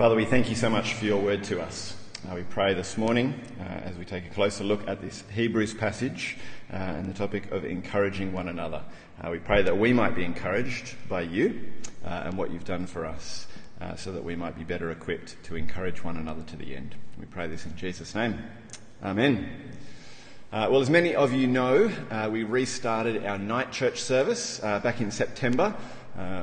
Father, we thank you so much for your word to us. Uh, we pray this morning uh, as we take a closer look at this Hebrews passage uh, and the topic of encouraging one another. Uh, we pray that we might be encouraged by you uh, and what you've done for us uh, so that we might be better equipped to encourage one another to the end. We pray this in Jesus' name. Amen. well, as many of you know, we restarted our night church service back in September.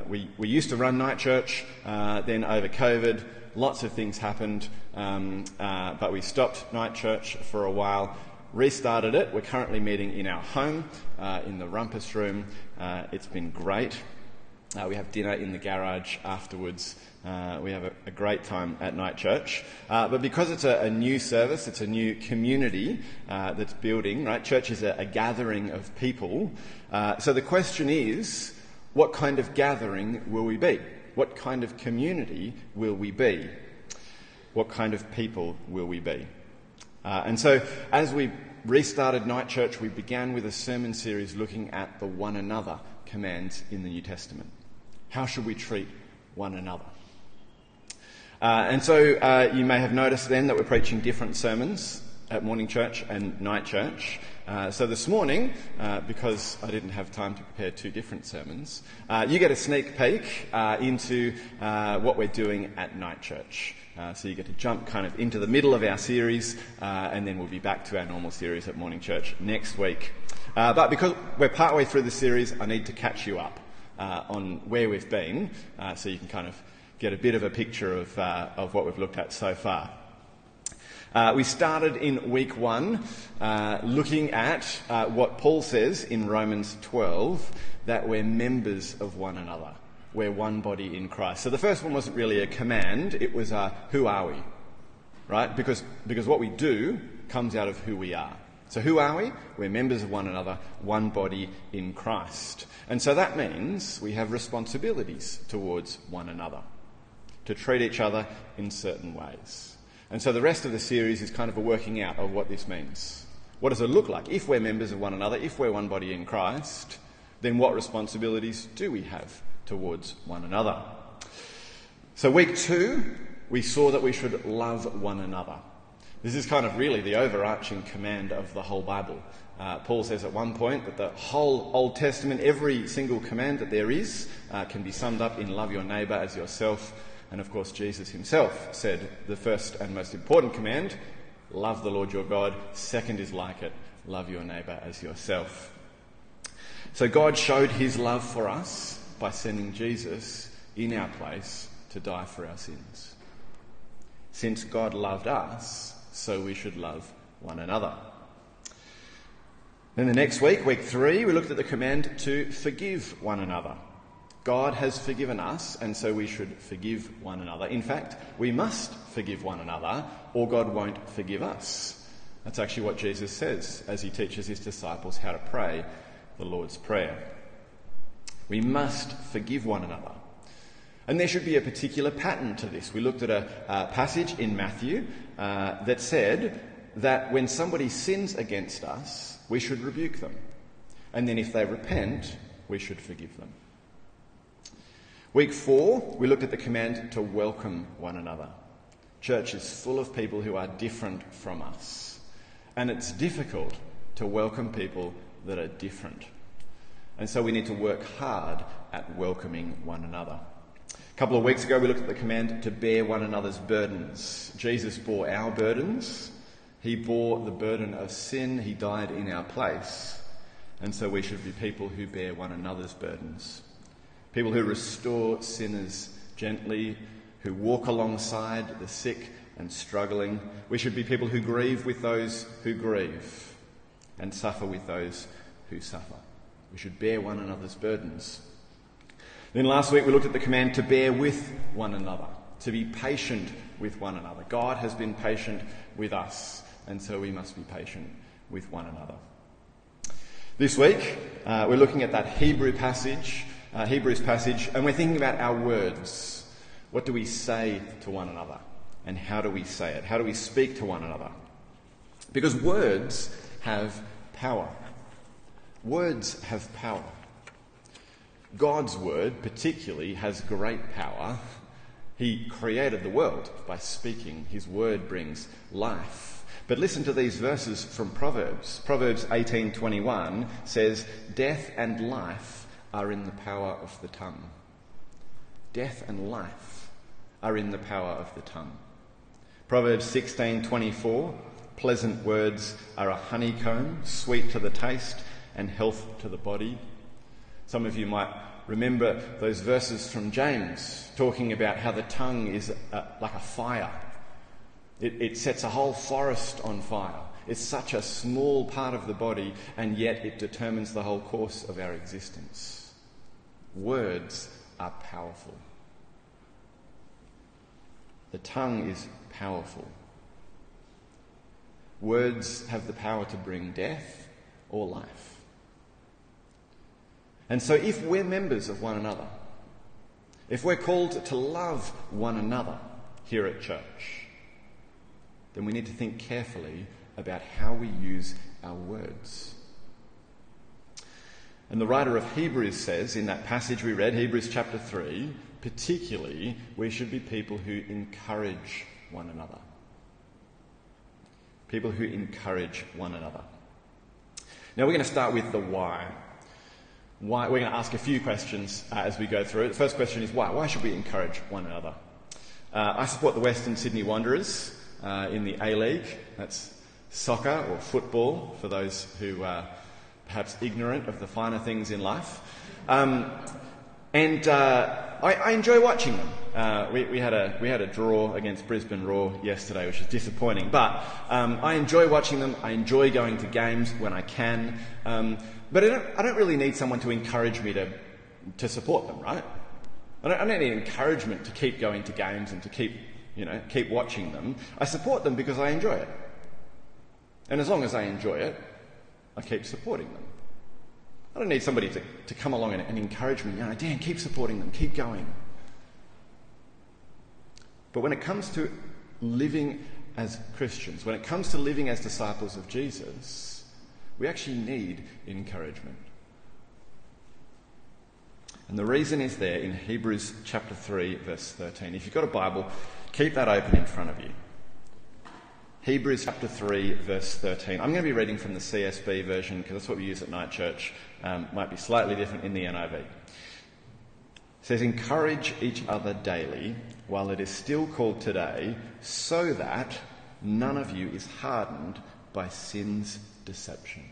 we, we used to run night church, then over COVID, Lots of things happened, um, uh, but we stopped night church for a while, restarted it. We're currently meeting in our home, uh, in the rumpus room. Uh, it's been great. Uh, we have dinner in the garage afterwards. Uh, we have a, a, great time at night church. Uh, but because it's a, a, new service, it's a new community that's building, right? Church is a, a gathering of people. so the question is, what kind of gathering will we be? What kind of community will we be? What kind of people will we be? Uh, and so, as we restarted Night Church, we began with a sermon series looking at the one another commands in the New Testament. How should we treat one another? Uh, and so, uh, you may have noticed then that we're preaching different sermons at morning church and night church. Uh, so this morning, uh, because I didn't have time to prepare two different sermons, uh, you get a sneak peek uh, into uh, what we're doing at night church. Uh, so you get to jump kind of into the middle of our series, and then we'll be back to our normal series at morning church next week. but because we're partway through the series, I need to catch you up on where we've been, so you can kind of get a bit of a picture of, of what we've looked at so far. Uh, we started in week one uh, looking at uh, what Paul says in Romans 12 that we're members of one another. We're one body in Christ. So the first one wasn't really a command, it was a who are we? Right? Because, because what we do comes out of who we are. So who are we? We're members of one another, one body in Christ. And so that means we have responsibilities towards one another to treat each other in certain ways. And so the rest of the series is kind of a working out of what this means. What does it look like? If we're members of one another, if we're one body in Christ, then what responsibilities do we have towards one another? So, week two, we saw that we should love one another. This is kind of really the overarching command of the whole Bible. Uh, Paul says at one point that the whole Old Testament, every single command that there is, uh, can be summed up in love your neighbour as yourself. And of course, Jesus himself said the first and most important command love the Lord your God. Second is like it love your neighbour as yourself. So God showed his love for us by sending Jesus in our place to die for our sins. Since God loved us, so we should love one another. Then the next week, week three, we looked at the command to forgive one another. God has forgiven us, and so we should forgive one another. In fact, we must forgive one another, or God won't forgive us. That's actually what Jesus says as he teaches his disciples how to pray the Lord's Prayer. We must forgive one another. And there should be a particular pattern to this. We looked at a, passage in Matthew uh, that said that when somebody sins against us, we should rebuke them. And then if they repent, we should forgive them. Week four, we looked at the command to welcome one another. Church is full of people who are different from us. And it's difficult to welcome people that are different. And so we need to work hard at welcoming one another. A couple of weeks ago, we looked at the command to bear one another's burdens. Jesus bore our burdens. He bore the burden of sin. He died in our place. And so we should be people who bear one another's burdens people who restore sinners gently, who walk alongside the sick and struggling. We should be people who grieve with those who grieve and suffer with those who suffer. We should bear one another's burdens. Then last week we looked at the command to bear with one another, to be patient with one another. God has been patient with us, and so we must be patient with one another. This week uh, we're looking at that Hebrew passage uh, Hebrews passage, and we're thinking about our words. What do we say to one another? And how do we say it? How do we speak to one another? Because words have power. Words have power. God's word, particularly, has great power, He created the world by speaking. His word brings life. But listen to these verses from Proverbs. Proverbs 18:21 says, "Death and life are in the power of the tongue." Death and life are in the power of the tongue. Proverbs 16:24, "Pleasant words are a honeycomb, sweet to the taste and health to the body." Some of you might remember those verses from James talking about how the tongue is a, like a fire. It, it sets a whole forest on fire. It's such a small part of the body, and yet it determines the whole course of our existence. Words are powerful. The tongue is powerful. Words have the power to bring death or life. And so, if we're members of one another, if we're called to love one another here at church, then we need to think carefully about how we use our words. And the writer of Hebrews says in that passage we read, Hebrews chapter 3, particularly, we should be people who encourage one another. People who encourage one another. Now we're going to start with the why. Why, we're going to ask a few questions uh, as we go through. The first question is why? Why should we encourage one another? Uh, I support the Western Sydney Wanderers uh, in the A League. That's soccer or football for those who are perhaps ignorant of the finer things in life. Um, and uh, I, I, enjoy watching them. Uh, we, we, had a, we had a draw against Brisbane Roar yesterday, which is disappointing. But um, I enjoy watching them. I enjoy going to games when I can. Um, but I don't, I don't really need someone to encourage me to, to support them, right? I don't, I don't need encouragement to keep going to games and to keep, you know, keep watching them. I support them because I enjoy it. And as long as I enjoy it, I keep supporting them. I don't need somebody to, to come along and, and encourage me, you know, Dan, keep supporting them, keep going. But when it comes to living as Christians, when it comes to living as disciples of Jesus, we actually need encouragement. And the reason is there in Hebrews chapter 3, verse 13. If you've got a Bible, keep that open in front of you. Hebrews chapter 3, verse 13. I'm going to be reading from the CSB version because that's what we use at night church. Um, might be slightly different in the NIV. It says, Encourage each other daily while it is still called today, so that none of you is hardened by sin's deception.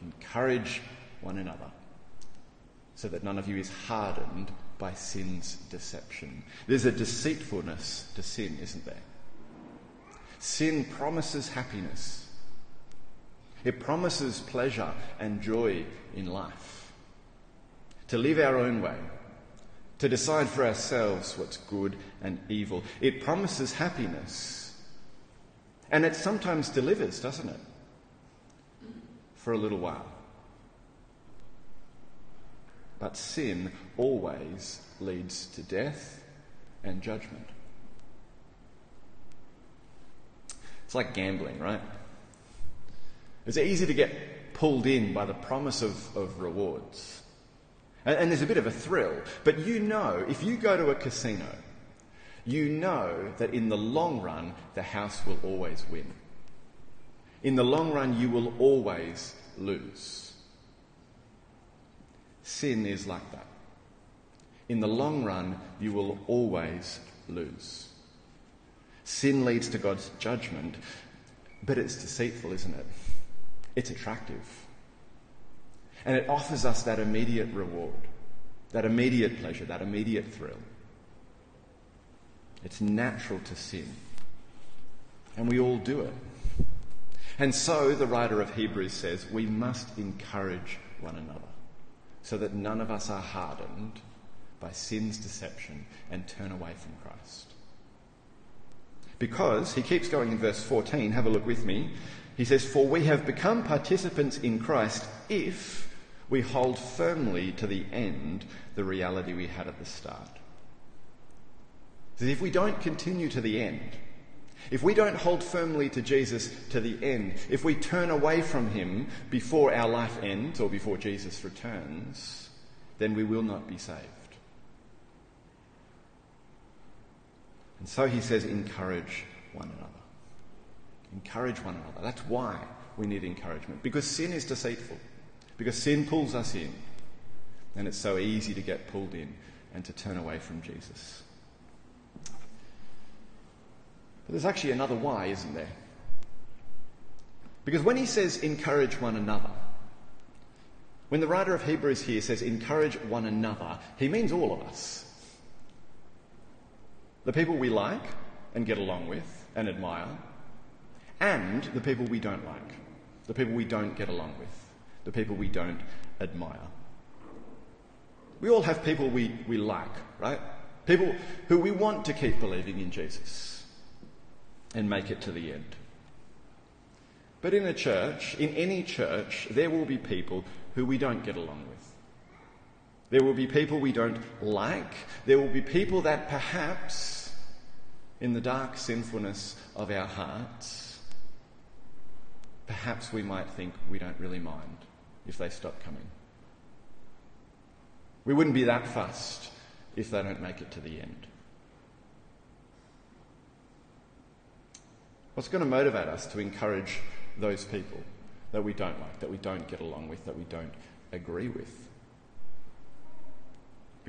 Encourage one another so that none of you is hardened by sin's deception. There's a deceitfulness to sin, isn't there? Sin promises happiness. It promises pleasure and joy in life. To live our own way, to decide for ourselves what's good and evil. It promises happiness. And it sometimes delivers, doesn't it? for a little while. But sin always leads to death and judgment. It's like gambling, right? It's easy to get pulled in by the promise of, of rewards. And, and there's a bit of a thrill. But you know, if you go to a casino, you know that in the long run, the house will always win. In the long run, you will always lose. Sin is like that. In the long run, you will always lose. Sin leads to God's judgment, but it's deceitful, isn't it? It's attractive. And it offers us that immediate reward, that immediate pleasure, that immediate thrill. It's natural to sin. And we all do it. And so the writer of Hebrews says we must encourage one another so that none of us are hardened by sin's deception and turn away from Christ. Because, he keeps going in verse 14, have a look with me. He says, For we have become participants in Christ if we hold firmly to the end the reality we had at the start. So if we don't continue to the end, if we don't hold firmly to Jesus to the end, if we turn away from him before our life ends or before Jesus returns, then we will not be saved. And so he says, encourage one another. Encourage one another. That's why we need encouragement. Because sin is deceitful. Because sin pulls us in. And it's so easy to get pulled in and to turn away from Jesus. But there's actually another why, isn't there? Because when he says encourage one another, when the writer of Hebrews here says encourage one another, he means all of us. The people we like and get along with and admire, and the people we don't like, the people we don't get along with, the people we don't admire. We all have people we, we like, right? People who we want to keep believing in Jesus and make it to the end. But in a church, in any church, there will be people who we don't get along with. There will be people we don't like. There will be people that perhaps, in the dark sinfulness of our hearts, perhaps we might think we don't really mind if they stop coming. We wouldn't be that fussed if they don't make it to the end. What's going to motivate us to encourage those people that we don't like, that we don't get along with, that we don't agree with?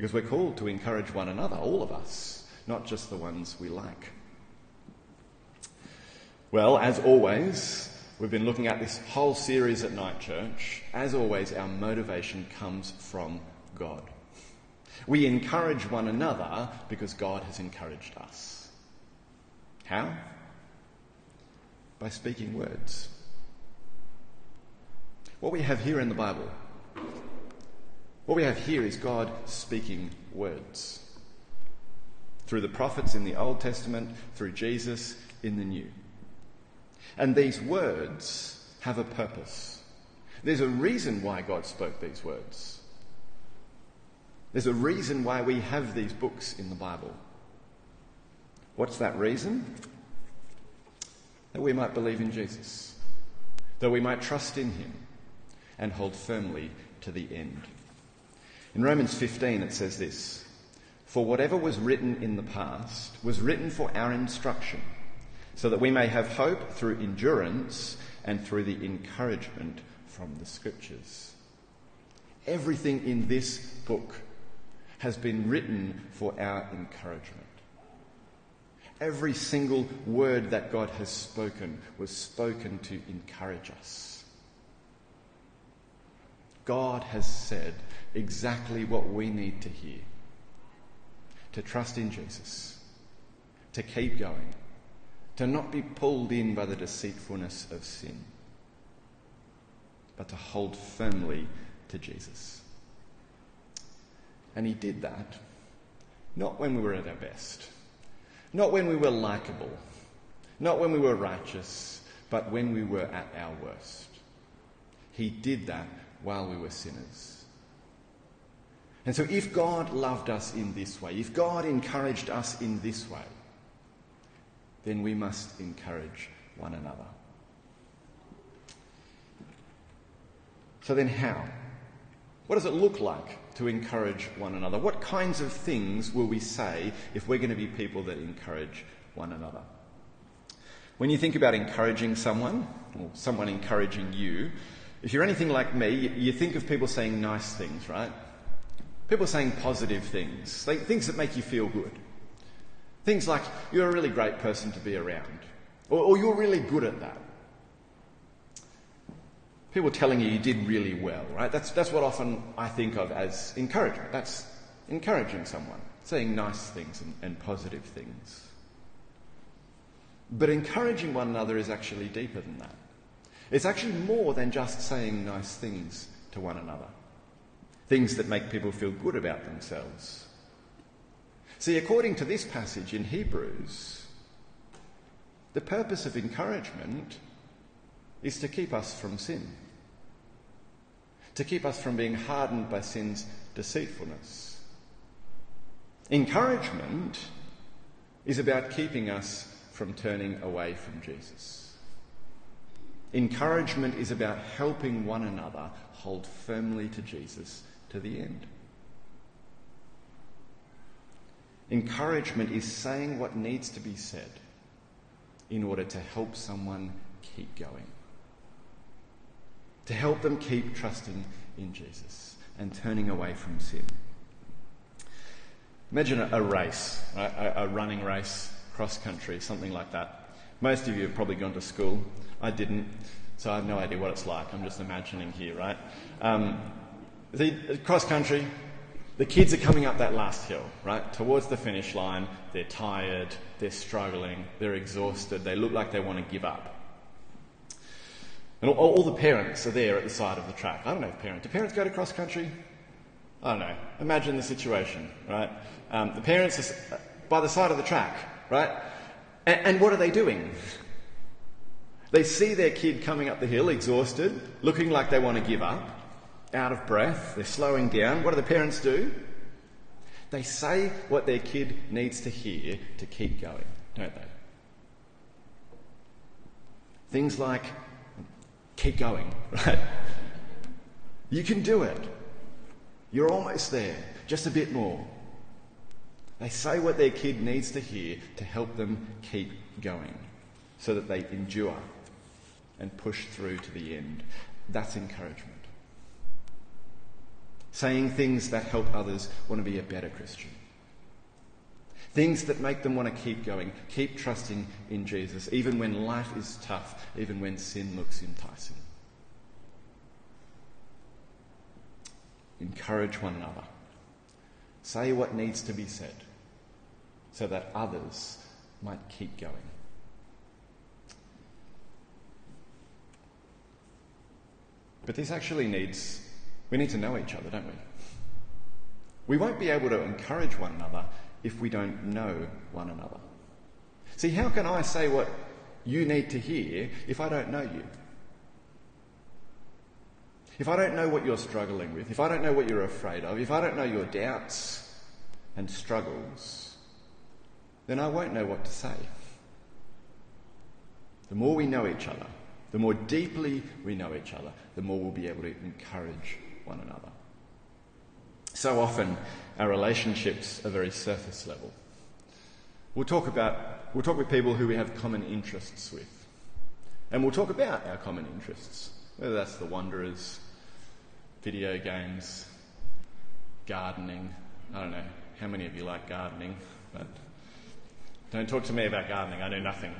Because we're called to encourage one another, all of us, not just the ones we like. Well, as always, we've been looking at this whole series at Night Church. As always, our motivation comes from God. We encourage one another because God has encouraged us. How? By speaking words. What we have here in the Bible, what we have here is God speaking words. Through the prophets in the Old Testament, through Jesus in the New. And these words have a purpose. There's a reason why God spoke these words. There's a reason why we have these books in the Bible. What's that reason? That we might believe in Jesus, that we might trust in him and hold firmly to the end. In Romans 15, it says this For whatever was written in the past was written for our instruction, so that we may have hope through endurance and through the encouragement from the Scriptures. Everything in this book has been written for our encouragement. Every single word that God has spoken was spoken to encourage us. God has said exactly what we need to hear. To trust in Jesus, to keep going, to not be pulled in by the deceitfulness of sin, but to hold firmly to Jesus. And he did that. Not when we were at our best, not when we were likable, not when we were righteous, but when we were at our worst. He did that while we were sinners. And so, if God loved us in this way, if God encouraged us in this way, then we must encourage one another. So, then how? What does it look like to encourage one another? What kinds of things will we say if we're going to be people that encourage one another? When you think about encouraging someone, or someone encouraging you, if you're anything like me, you think of people saying nice things, right? People saying positive things, things that make you feel good. Things like, you're a really great person to be around, or, or you're really good at that. People telling you you did really well, right? That's, that's what often I think of as encouragement. That's encouraging someone, saying nice things and, and positive things. But encouraging one another is actually deeper than that. It's actually more than just saying nice things to one another, things that make people feel good about themselves. See, according to this passage in Hebrews, the purpose of encouragement is to keep us from sin, to keep us from being hardened by sin's deceitfulness. Encouragement is about keeping us from turning away from Jesus. Encouragement is about helping one another hold firmly to Jesus to the end. Encouragement is saying what needs to be said in order to help someone keep going. To help them keep trusting in Jesus and turning away from sin. Imagine a, race, right? a, a running race, cross country, something like that. Most of you have probably gone to school. I didn't, so I have no idea what it's like. I'm just imagining here, right? Um, the cross country, the kids are coming up that last hill, right? Towards the finish line. They're tired, they're struggling, they're exhausted, they look like they want to give up. And all, all, the parents are there at the side of the track. I don't know if parents. Do parents go to cross country? I don't know. Imagine the situation, right? Um, the parents are by the side of the track, right? And, and what are they doing? They see their kid coming up the hill, exhausted, looking like they want to give up out of breath, they're slowing down. What do the parents do? They say what their kid needs to hear to keep going, don't they? Things like, keep going, right? You can do it. You're almost there, just a bit more. They say what their kid needs to hear to help them keep going so that they endure and push through to the end. That's encouragement saying things that help others want to be a better Christian. Things that make them want to keep going, keep trusting in Jesus, even when life is tough, even when sin looks enticing. Encourage one another. Say what needs to be said so that others might keep going. But this actually needs we need to know each other, don't we? We won't be able to encourage one another if we don't know one another. See, how can I say what you need to hear if I don't know you? If I don't know what you're struggling with, if I don't know what you're afraid of, if I don't know your doubts and struggles, then I won't know what to say. The more we know each other, the more deeply we know each other, the more we'll be able to encourage one another. So often, our relationships are very surface level. We'll talk about, we'll talk with people who we have common interests with. And we'll talk about our common interests, whether that's the Wanderers, video games, gardening. I don't know how many of you like gardening, but don't talk to me about gardening. I know nothing.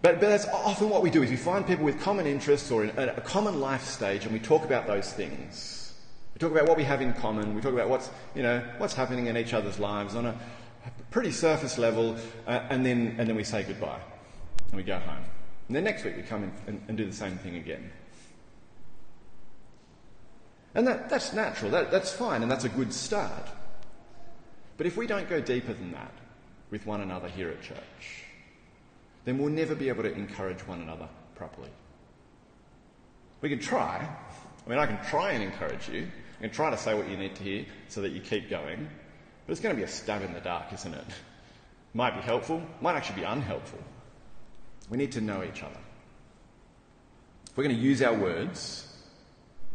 But, but that's often what we do is we find people with common interests or a, a common life stage and we talk about those things. We talk about what we have in common. We talk about what's, you know, what's happening in each other's lives on a pretty surface level, uh, and, then, and then we say goodbye and we go home. And then next week we come in and, and do the same thing again. And that, that's natural, that, that's fine, and that's a good start. But if we don't go deeper than that with one another here at church, then we'll never be able to encourage one another properly. We can try. I mean, I can try and encourage you. I can try to say what you need to hear so that you keep going. But it's going to be a stab in the dark, isn't it? Might be helpful, might actually be unhelpful. We need to know each other. If we're going to use our words,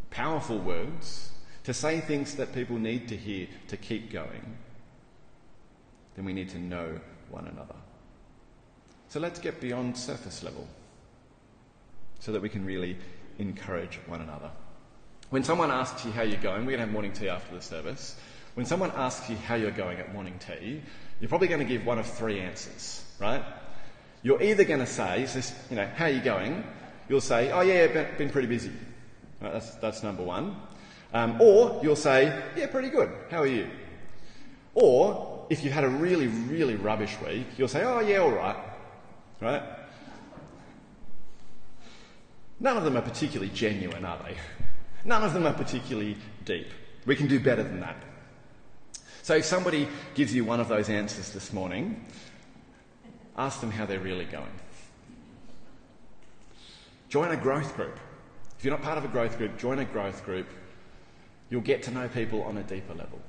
powerful words, to say things that people need to hear to keep going, then we need to know one another. So let's get beyond surface level so that we can really encourage one another. When someone asks you how you're going, we're going to have morning tea after the service. When someone asks you how you're going at morning tea, you're probably going to give one of three answers, right? You're either going to say, you know, how are you going? You'll say, oh yeah, been, been pretty busy. Right, that's, that's number one. Um, or you'll say, yeah, pretty good. How are you? Or if you've had a really, really rubbish week, you'll say, oh yeah, all right. Right? None of them are particularly genuine, are they? None of them are particularly deep. We can do better than that. So if somebody gives you one of those answers this morning, ask them how they're really going. Join a growth group. If you're not part of a growth group, join a growth group. You'll get to know people on a deeper level.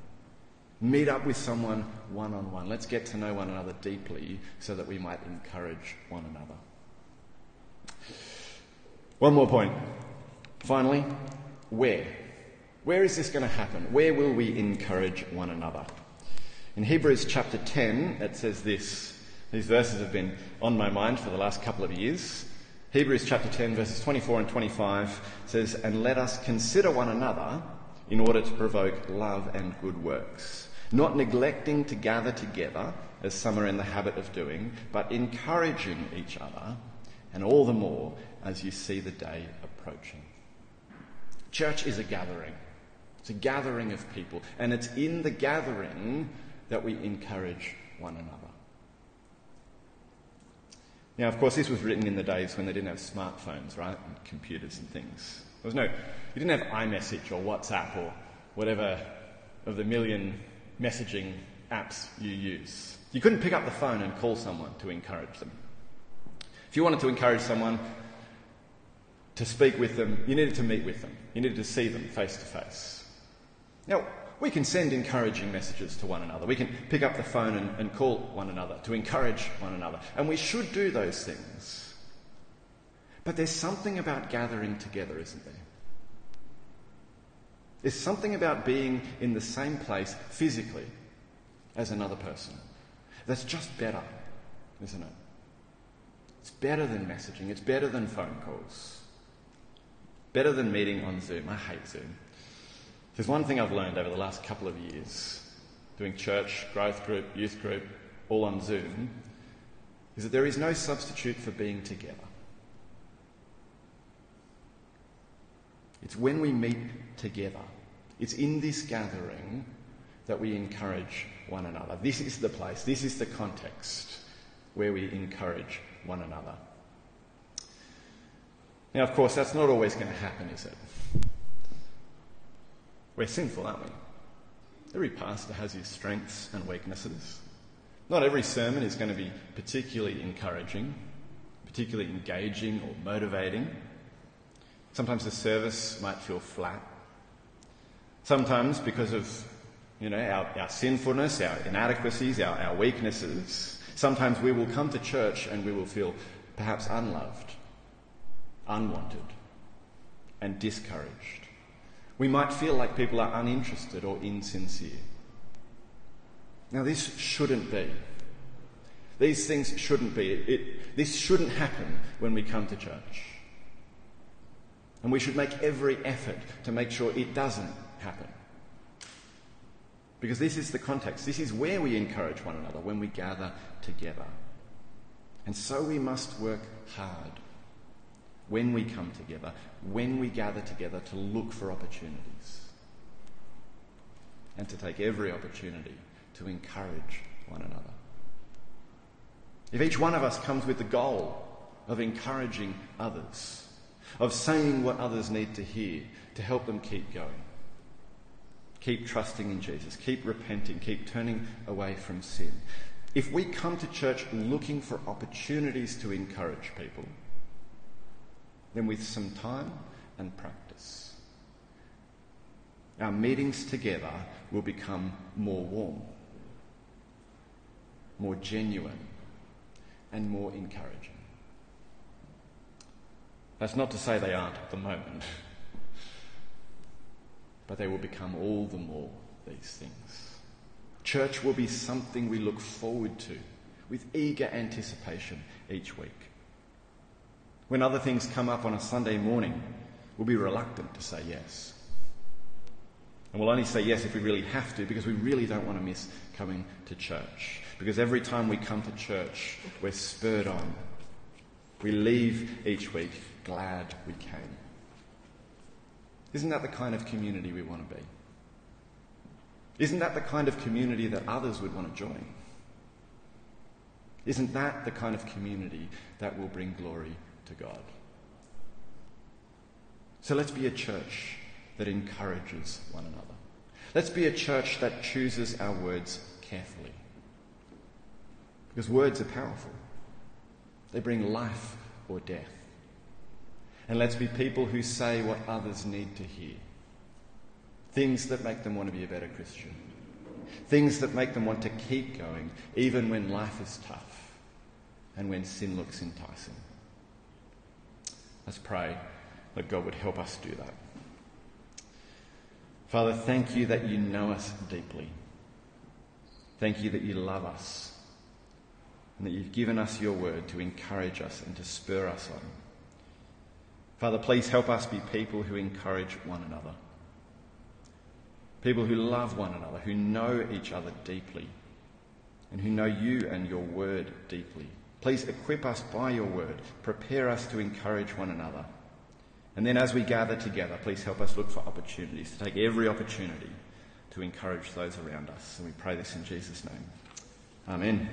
Meet up with someone one on one. Let's get to know one another deeply so that we might encourage one another. One more point. Finally, where? Where is this going to happen? Where will we encourage one another? In Hebrews chapter 10, it says this. These verses have been on my mind for the last couple of years. Hebrews chapter 10, verses 24 and 25 says, And let us consider one another in order to provoke love and good works, not neglecting to gather together, as some are in the habit of doing, but encouraging each other, and all the more as you see the day approaching. Church is a gathering. It's a gathering of people, and it's in the gathering that we encourage one another. Now, of course, this was written in the days when they didn't have smartphones, right? And computers and things. There was no, you didn't have iMessage or WhatsApp or whatever of the million messaging apps you use. You couldn't pick up the phone and call someone to encourage them. If you wanted to encourage someone to speak with them, you needed to meet with them. You needed to see them face to face. Now, we can send encouraging messages to one another. We can pick up the phone and, and call one another to encourage one another. And we should do those things. But there's something about gathering together, isn't there? There's something about being in the same place physically as another person that's just better, isn't it? It's better than messaging, it's better than phone calls, better than meeting on Zoom. I hate Zoom. There's one thing I've learned over the last couple of years, doing church, growth group, youth group, all on Zoom, is that there is no substitute for being together. It's when we meet together, it's in this gathering that we encourage one another. This is the place, this is the context where we encourage one another. Now, of course, that's not always going to happen, is it? We're sinful, aren't we? Every pastor has his strengths and weaknesses. Not every sermon is going to be particularly encouraging, particularly engaging or motivating. Sometimes the service might feel flat. Sometimes, because of you know, our, our sinfulness, our inadequacies, our, our weaknesses, sometimes we will come to church and we will feel perhaps unloved, unwanted, and discouraged. We might feel like people are uninterested or insincere. Now, this shouldn't be. These things shouldn't be. It, it, this shouldn't happen when we come to church. And we should make every effort to make sure it doesn't happen. Because this is the context. This is where we encourage one another when we gather together. And so we must work hard when we come together, when we gather together to look for opportunities and to take every opportunity to encourage one another. If each one of us comes with the goal of encouraging others, of saying what others need to hear to help them keep going, keep trusting in Jesus, keep repenting, keep turning away from sin. If we come to church looking for opportunities to encourage people, then with some time and practice, our meetings together will become more warm, more genuine, and more encouraging. That's not to say they aren't at the moment, but they will become all the more these things. Church will be something we look forward to with eager anticipation each week. When other things come up on a Sunday morning, we'll be reluctant to say yes. And we'll only say yes if we really have to because we really don't want to miss coming to church. Because every time we come to church, we're spurred on. We leave each week glad we came. Isn't that the kind of community we want to be? Isn't that the kind of community that others would want to join? Isn't that the kind of community that will bring glory to God. So let's be a church that encourages one another. Let's be a church that chooses our words carefully. Because words are powerful, they bring life or death. And let's be people who say what others need to hear. Things that make them want to be a better Christian. Things that make them want to keep going, even when life is tough and when sin looks enticing. Let's pray that God would help us do that. Father, thank you that you know us deeply. Thank you that you love us and that you've given us your word to encourage us and to spur us on. Father, please help us be people who encourage one another. People who love one another, who know each other deeply, and who know you and your word deeply. Please equip us by your word. Prepare us to encourage one another. And then as we gather together, please help us look for opportunities, to take every opportunity to encourage those around us. And we pray this in Jesus' name. Amen.